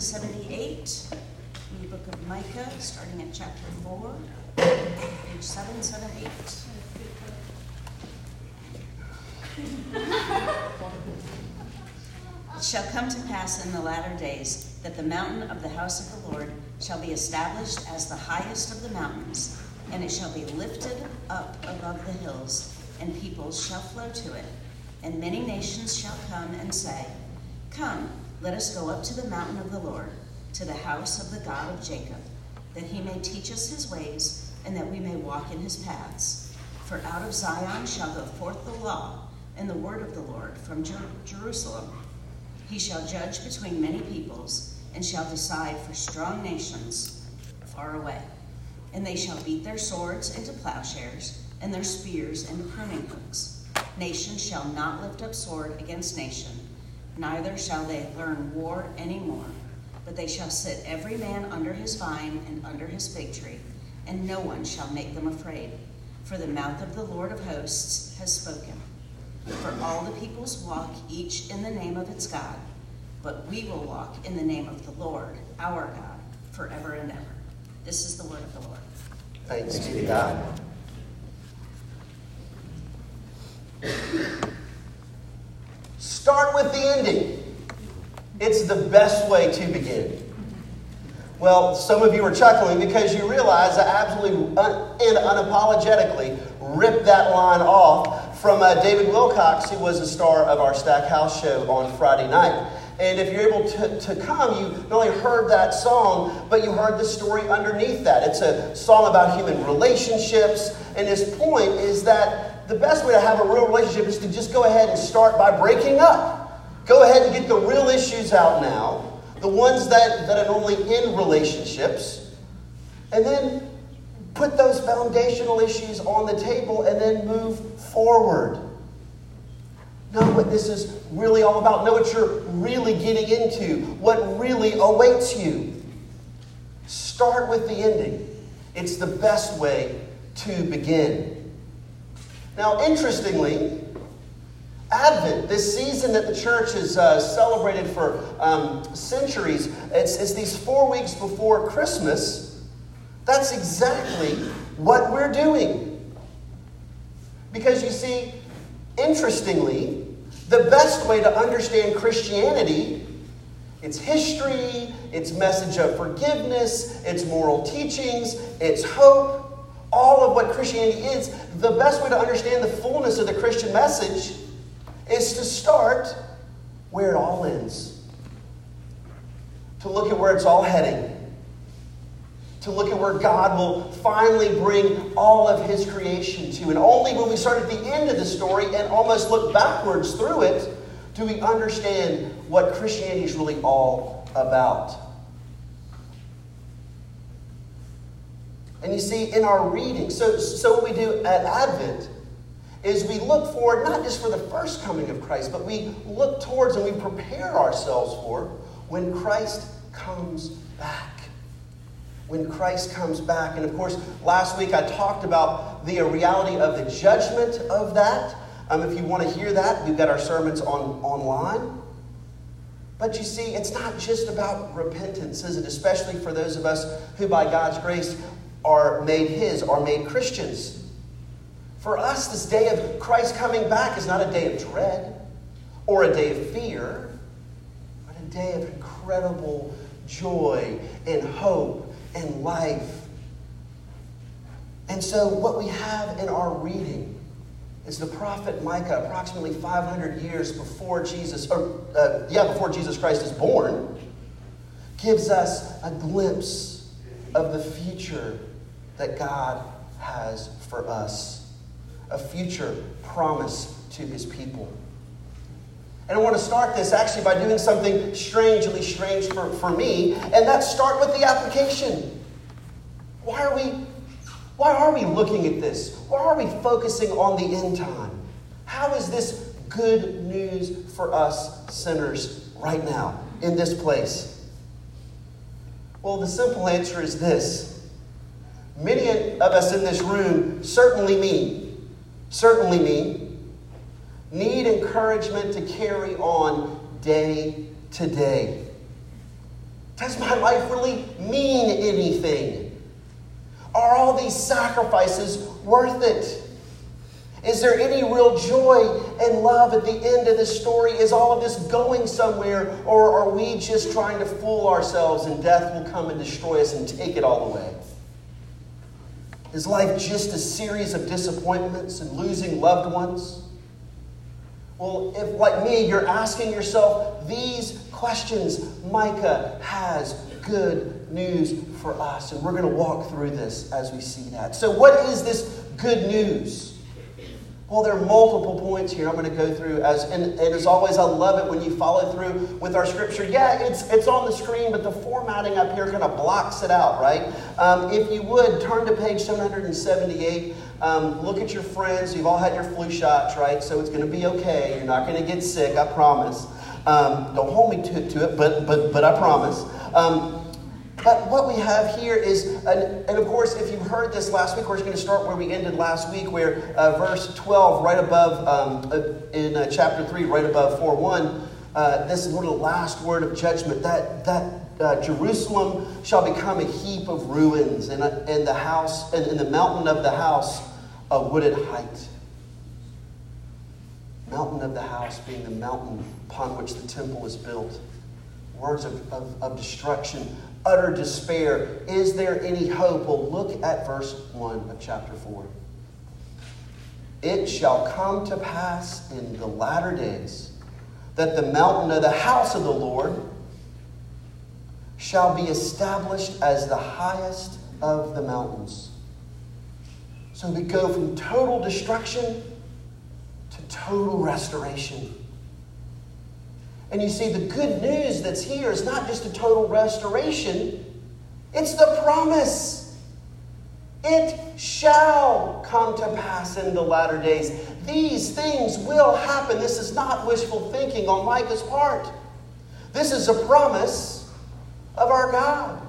778 in the book of Micah, starting at chapter 4, page 778. It shall come to pass in the latter days that the mountain of the house of the Lord shall be established as the highest of the mountains, and it shall be lifted up above the hills, and peoples shall flow to it. And many nations shall come and say, Come, let us go up to the mountain of the Lord, to the house of the God of Jacob, that he may teach us his ways, and that we may walk in his paths. For out of Zion shall go forth the law and the word of the Lord from Jer- Jerusalem. He shall judge between many peoples, and shall decide for strong nations far away. And they shall beat their swords into plowshares, and their spears into pruning hooks. Nation shall not lift up sword against nation, neither shall they learn war any more. But they shall sit every man under his vine and under his fig tree, and no one shall make them afraid. For the mouth of the Lord of hosts has spoken. For all the peoples walk each in the name of its God, but we will walk in the name of the Lord, our God, forever and ever. This is the word of the Lord. Thanks be to God. Start with the ending. It's the best way to begin. Well, some of you are chuckling because you realize I absolutely un- and unapologetically ripped that line off from uh, David Wilcox, who was a star of our Stackhouse show on Friday night. And if you're able to, to come, you not only heard that song, but you heard the story underneath that. It's a song about human relationships. And his point is that the best way to have a real relationship is to just go ahead and start by breaking up. Go ahead and get the real issues out now, the ones that, that are normally in relationships, and then put those foundational issues on the table and then move forward. Know what this is really all about. Know what you're really getting into, what really awaits you. Start with the ending. It's the best way to begin. Now, interestingly, Advent, this season that the church has uh, celebrated for um, centuries, it's, it's these four weeks before Christmas. That's exactly what we're doing. Because you see, interestingly, the best way to understand Christianity, its history, its message of forgiveness, its moral teachings, its hope, all of what Christianity is, the best way to understand the fullness of the Christian message is to start where it all ends. To look at where it's all heading. To look at where God will finally bring all of His creation to. And only when we start at the end of the story and almost look backwards through it do we understand what Christianity is really all about. And you see, in our reading, so, so what we do at Advent is we look forward not just for the first coming of Christ, but we look towards and we prepare ourselves for when Christ comes back. When Christ comes back. And of course, last week I talked about the reality of the judgment of that. Um, if you want to hear that, we've got our sermons on online. But you see, it's not just about repentance, is it? Especially for those of us who, by God's grace, are made His, are made Christians. For us, this day of Christ coming back is not a day of dread or a day of fear, but a day of incredible joy and hope and life. And so, what we have in our reading is the prophet Micah, approximately 500 years before Jesus, or uh, yeah, before Jesus Christ is born, gives us a glimpse of the future that God has for us a future promise to his people. And I want to start this actually by doing something strangely strange for, for me, and that's start with the application. Why are we why are we looking at this? Why are we focusing on the end time? How is this good news for us sinners right now in this place? Well, the simple answer is this. Many of us in this room, certainly me, certainly me, need encouragement to carry on day to day. Does my life really mean anything? Are all these sacrifices worth it? Is there any real joy and love at the end of this story? Is all of this going somewhere, or are we just trying to fool ourselves and death will come and destroy us and take it all away? Is life just a series of disappointments and losing loved ones? Well, if, like me, you're asking yourself these questions, Micah has good news for us. And we're going to walk through this as we see that. So, what is this good news? Well, there are multiple points here I'm going to go through. As and, and, as always, I love it when you follow through with our scripture. Yeah, it's it's on the screen, but the formatting up here kind of blocks it out, right? Um, if you would turn to page 778. Um, look at your friends. You've all had your flu shots, right? So it's going to be okay. You're not going to get sick. I promise. Um, don't hold me to, to it, but but but I promise. But what we have here is, and, and, of course, if you heard this last week, we're going to start where we ended last week, where uh, verse 12, right above, um, uh, in uh, chapter 3, right above 4 1, uh, this is one of the last word of judgment that, that uh, Jerusalem shall become a heap of ruins, and, uh, and the house, and, and the mountain of the house, a wooded height. Mountain of the house being the mountain upon which the temple is built words of, of, of, destruction utter despair. Is there any hope? Well, look at verse 1 of chapter 4. It shall come to pass in the latter days that the mountain of the house of the Lord shall be established as the highest of the mountains. So we go from total destruction to total restoration. And you see, the good news that's here is not just a total restoration, it's the promise. It shall come to pass in the latter days. These things will happen. This is not wishful thinking on Micah's part. This is a promise of our God.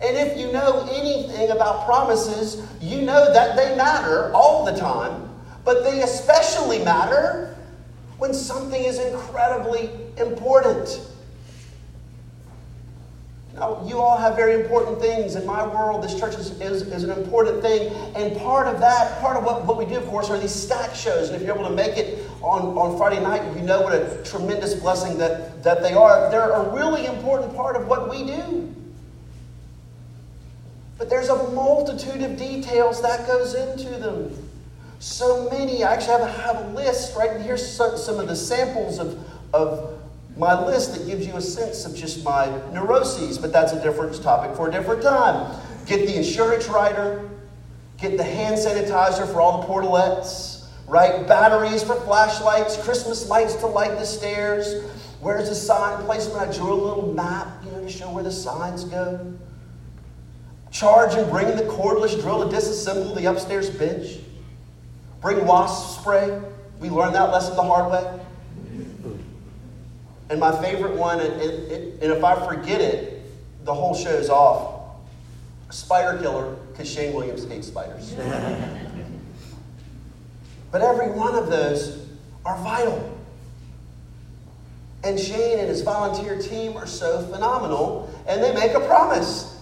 And if you know anything about promises, you know that they matter all the time, but they especially matter when something is incredibly important. Now, you all have very important things. In my world, this church is, is, is, an important thing. And part of that, part of what, what we do, of course, are these stack shows. And if you're able to make it on, on Friday night, you know what a tremendous blessing that, that they are. They're a really important part of what we do. But there's a multitude of details that goes into them. So many. I actually have a, list right here's some, some of the samples of, of my list that gives you a sense of just my neuroses, but that's a different topic for a different time. Get the insurance writer, get the hand sanitizer for all the portalettes, right? Batteries for flashlights, Christmas lights to light the stairs. Where's the sign placement? I drew a little map, you know, to show where the signs go. Charge and bring the cordless drill to disassemble the upstairs bench. Bring wasp spray. We learned that lesson the hard way. And my favorite one, and, and, and if I forget it, the whole show's off. Spider killer, because Shane Williams hates spiders. but every one of those are vital. And Shane and his volunteer team are so phenomenal, and they make a promise.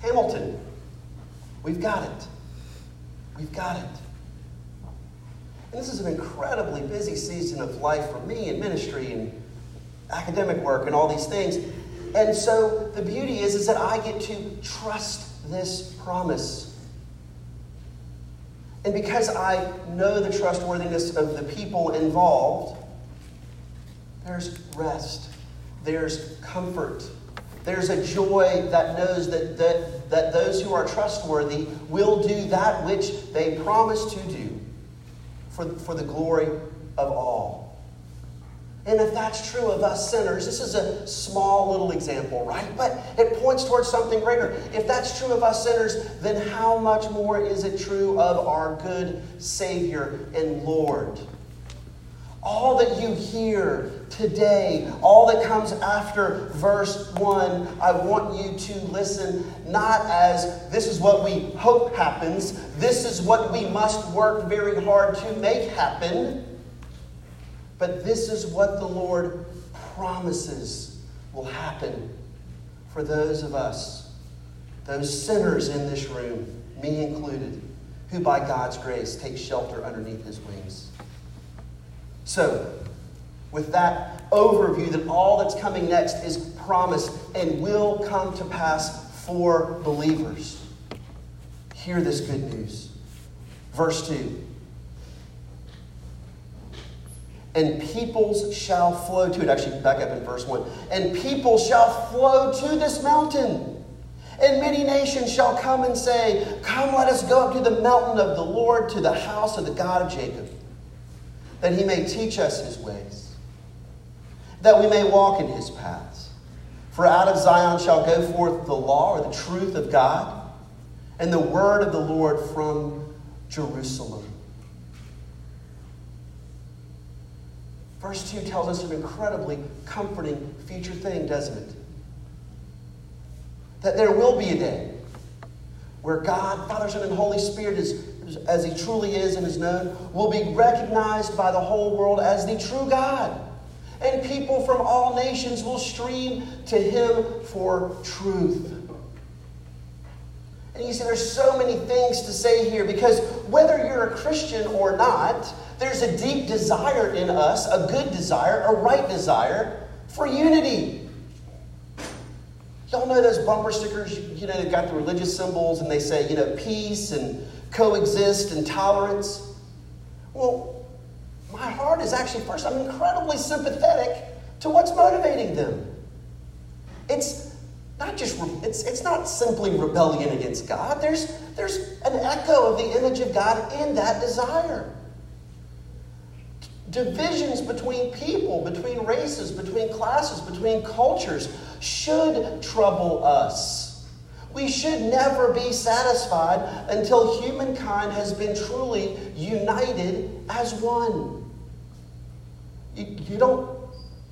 Hamilton, we've got it. We've got it. This is an incredibly busy season of life for me in ministry and academic work and all these things. And so the beauty is, is that I get to trust this promise. And because I know the trustworthiness of the people involved, there's rest, there's comfort, there's a joy that knows that, that, that those who are trustworthy will do that which they promise to do for, for the glory of all. And if that's true of us sinners, this is a small little example, right? But it points towards something greater. If that's true of us sinners, then how much more is it true of our good Savior and Lord? All that you hear today, all that comes after verse 1, I want you to listen not as this is what we hope happens, this is what we must work very hard to make happen, but this is what the Lord promises will happen for those of us, those sinners in this room, me included, who by God's grace take shelter underneath his wings. So, with that overview that all that's coming next is promised and will come to pass for believers, hear this good news. Verse 2 and peoples shall flow to it. Actually, back up in verse 1. And people shall flow to this mountain. And many nations shall come and say, Come, let us go up to the mountain of the Lord, to the house of the God of Jacob, that he may teach us his ways, that we may walk in his paths. For out of Zion shall go forth the law or the truth of God, and the word of the Lord from Jerusalem. Verse 2 tells us an incredibly comforting future thing, doesn't it? That there will be a day where God, Father, Son, and Holy Spirit, is, as He truly is and is known, will be recognized by the whole world as the true God. And people from all nations will stream to Him for truth. And you see, there's so many things to say here because whether you're a Christian or not, there's a deep desire in us, a good desire, a right desire for unity. Y'all know those bumper stickers, you know, they've got the religious symbols and they say, you know, peace and coexist and tolerance. Well, my heart is actually, first, I'm incredibly sympathetic to what's motivating them. It's not just, it's, it's not simply rebellion against God. There's, there's an echo of the image of God in that desire divisions between people, between races, between classes, between cultures should trouble us. We should never be satisfied until humankind has been truly united as one. You, you don't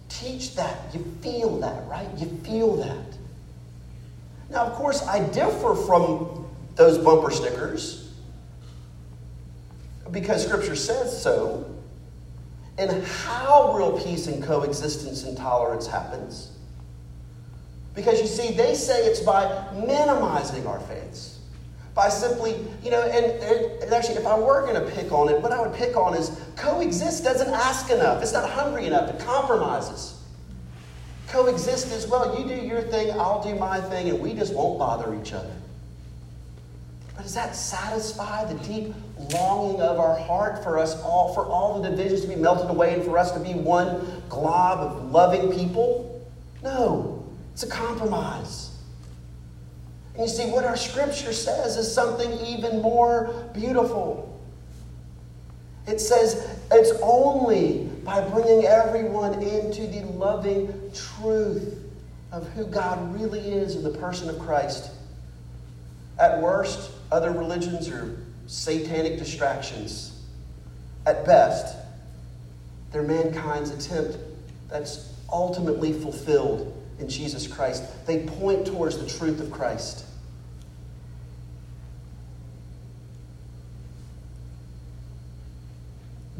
teach that, you feel that, right? You feel that. Now, of course, I differ from those bumper stickers because Scripture says so and how real peace and coexistence and tolerance happens. Because you see, they say it's by minimizing our faiths. By simply, you know, and, and actually, if I were going to pick on it, what I would pick on is coexist doesn't ask enough. It's not hungry enough. It compromises. Coexist as well. You do your thing, I'll do my thing, and we just won't bother each other. But does that satisfy the deep longing of our heart for us all, for all the divisions to be melted away and for us to be one glob of loving people? No, it's a compromise. And you see, what our scripture says is something even more beautiful. It says it's only by bringing everyone into the loving truth of who God really is in the person of Christ. At worst, other religions are satanic distractions. At best, they're mankind's attempt that's ultimately fulfilled in Jesus Christ. They point towards the truth of Christ.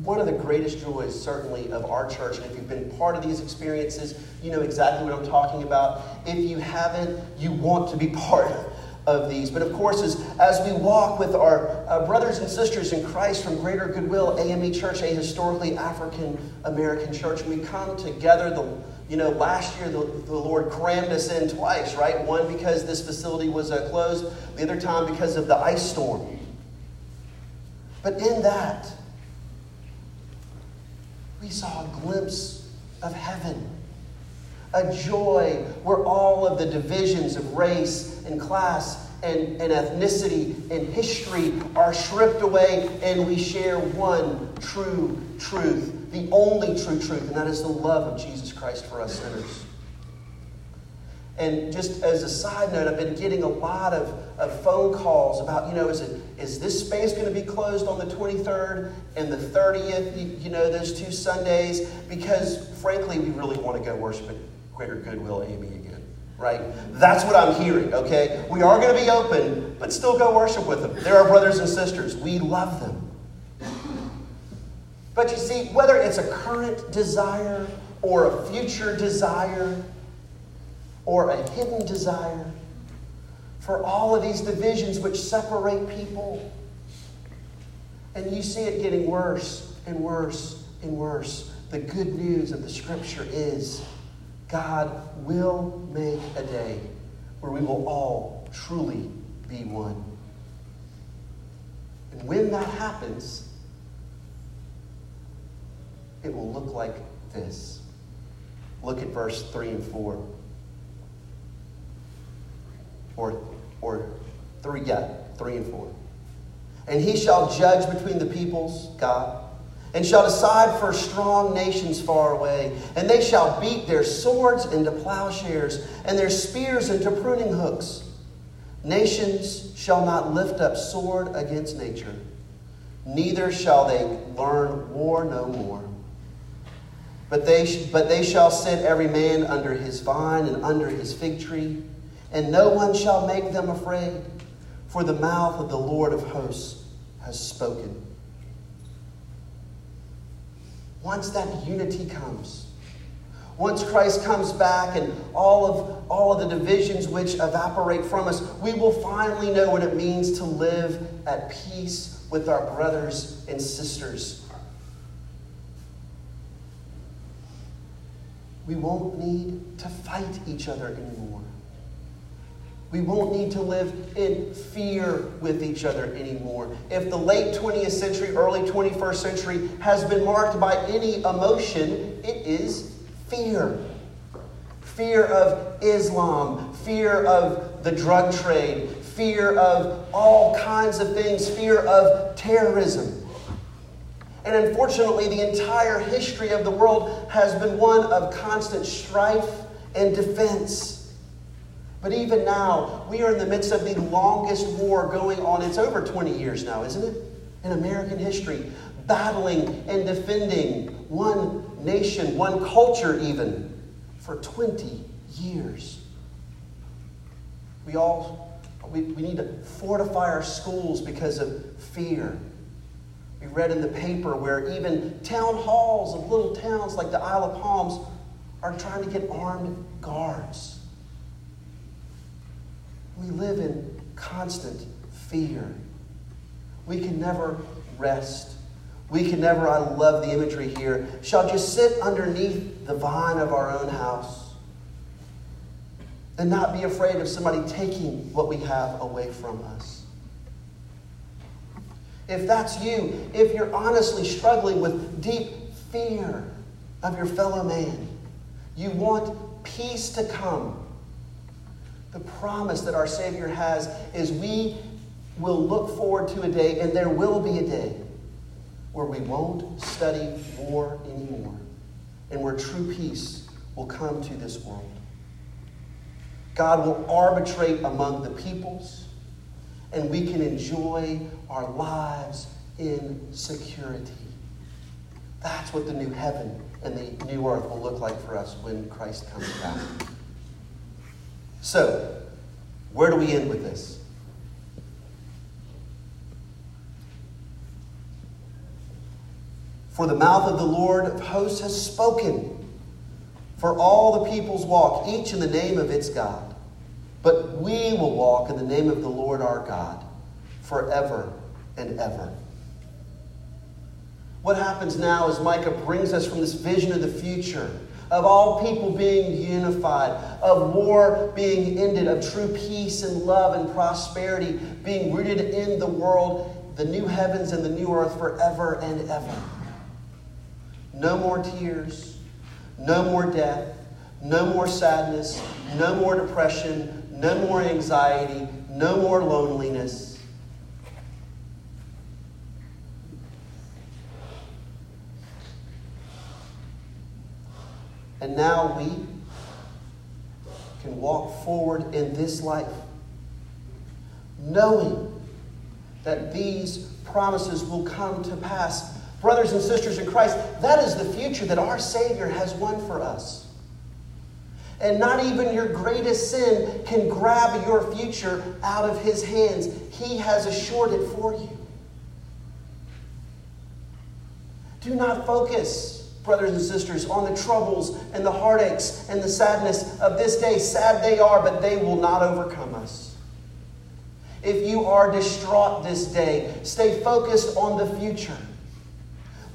One of the greatest joys, certainly, of our church, and if you've been part of these experiences, you know exactly what I'm talking about. If you haven't, you want to be part of these. But of course, as, as we walk with our uh, brothers and sisters in Christ from Greater Goodwill AME Church, a historically African American church, we come together. The, you know, last year the, the Lord crammed us in twice, right? One because this facility was uh, closed, the other time because of the ice storm. But in that, we saw a glimpse of heaven a joy where all of the divisions of race and class and, and ethnicity and history are stripped away and we share one true truth, the only true truth, and that is the love of Jesus Christ for us sinners. And just as a side note, I've been getting a lot of, of phone calls about, you know, is, it, is this space going to be closed on the 23rd and the 30th, you, know, those two Sundays? Because frankly, we really want to go worship at Greater Goodwill AME again, right? That's what I'm hearing, okay? We are going to be open, but still go worship with them. They're our brothers and sisters. We love them. But you see, whether it's a current desire or a future desire, or a hidden desire for all of these divisions which separate people. And you see it getting worse and worse and worse. The good news of the scripture is God will make a day where we will all truly be one. And when that happens, it will look like this. Look at verse 3 and 4. Or, or 3, yeah, 3 and 4. And he shall judge between the peoples, God, and shall decide for strong nations far away. And they shall beat their swords into plowshares, and their spears into pruning hooks. Nations shall not lift up sword against nature, neither shall they learn war no more. But they, but they shall sit every man under his vine and under his fig tree, and no one shall make them afraid, for the mouth of the Lord of hosts has spoken. Once that unity comes, once Christ comes back and all of, all of the divisions which evaporate from us, we will finally know what it means to live at peace with our brothers and sisters. We won't need to fight each other anymore. We won't need to live in fear with each other anymore. If the late 20th century, early 21st century has been marked by any emotion, it is fear. Fear of Islam, fear of the drug trade, fear of all kinds of things, fear of terrorism. And unfortunately, the entire history of the world has been one of constant strife and defense. But even now, we are in the midst of the longest war going on. It's over 20 years now, isn't it? In American history, battling and defending one nation, one culture, even, for 20 years. We all we, we need to fortify our schools because of fear. We read in the paper where even town halls of little towns like the Isle of Palms are trying to get armed guards. We live in constant fear. We can never rest. We can never, I love the imagery here, shall just sit underneath the vine of our own house and not be afraid of somebody taking what we have away from us. If that's you, if you're honestly struggling with deep fear of your fellow man, you want peace to come the promise that our Savior has is we will look forward to a day, and there will be a day where we won't study war anymore and where true peace will come to this world. God will arbitrate among the peoples, and we can enjoy our lives in security. That's what the new heaven and the new earth will look like for us when Christ comes back. So, where do we end with this? For the mouth of the Lord of hosts has spoken. For all the peoples walk, each in the name of its God. But we will walk in the name of the Lord our God forever and ever. What happens now is Micah brings us from this vision of the future of all people being unified, of war being ended, of true peace and love and prosperity being rooted in the world, the new heavens and the new earth forever and ever. No more tears, no more death, no more sadness, no more depression, no more anxiety, no more loneliness. And now we can walk forward in this life knowing that these promises will come to pass. Brothers and sisters in Christ, that is the future that our Savior has won for us. And not even your greatest sin can grab your future out of His hands. He has assured it for you. Do not focus brothers and sisters, on the troubles and the heartaches and the sadness of this day. Sad they are, but they will not overcome us. If you are distraught this day, stay focused on the future.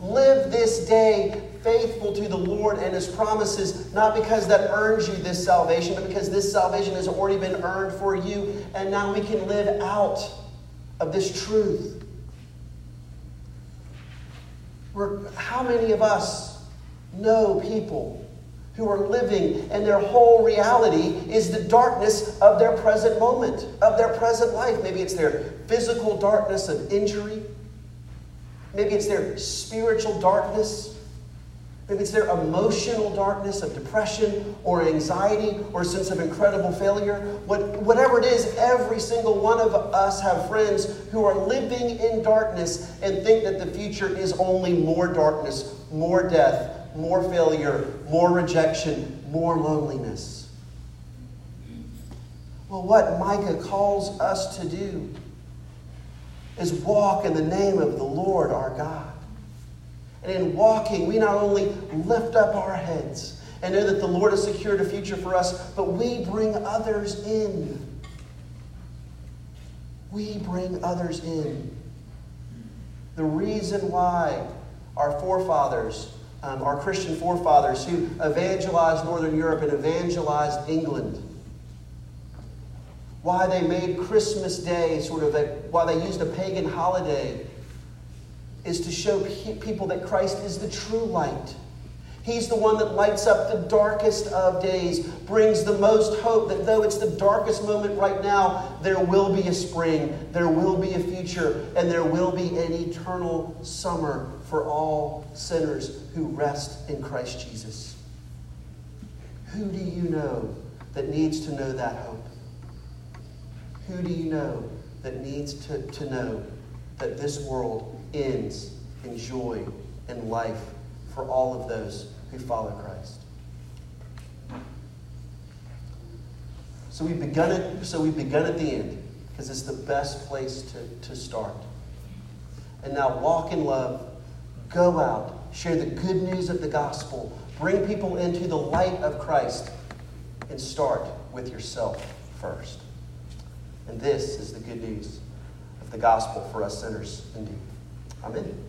Live this day faithful to the Lord and His promises, not because that earns you this salvation, but because this salvation has already been earned for you, and now we can live out of this truth. We're, how many of us know people who are living and their whole reality is the darkness of their present moment, of their present life? Maybe it's their physical darkness of injury. Maybe it's their spiritual darkness. Maybe it's their emotional darkness of depression or anxiety or a sense of incredible failure. What, whatever it is, every single one of us have friends who are living in darkness and think that the future is only more darkness, more death, more failure, more rejection, more loneliness. Well, what Micah calls us to do is walk in the name of the Lord our God. And in walking, we not only lift up our heads and know that the Lord has secured a future for us, but we bring others in. We bring others in. The reason why our forefathers, um, our Christian forefathers who evangelized Northern Europe and evangelized England, why they made Christmas Day sort of a, why they used a pagan holiday is to show people that Christ is the true light. He's the one that lights up the darkest of days, brings the most hope that though it's the darkest moment right now, there will be a spring, there will be a future, and there will be an eternal summer for all sinners who rest in Christ Jesus. Who do you know that needs to know that hope? Who do you know that needs to, to know that this world ends in joy and life for all of those who follow Christ. So we've begun it, so we've begun at the end, because it's the best place to, to start. And now walk in love, go out, share the good news of the gospel, bring people into the light of Christ, and start with yourself first. And this is the good news of the gospel for us sinners indeed. Amén.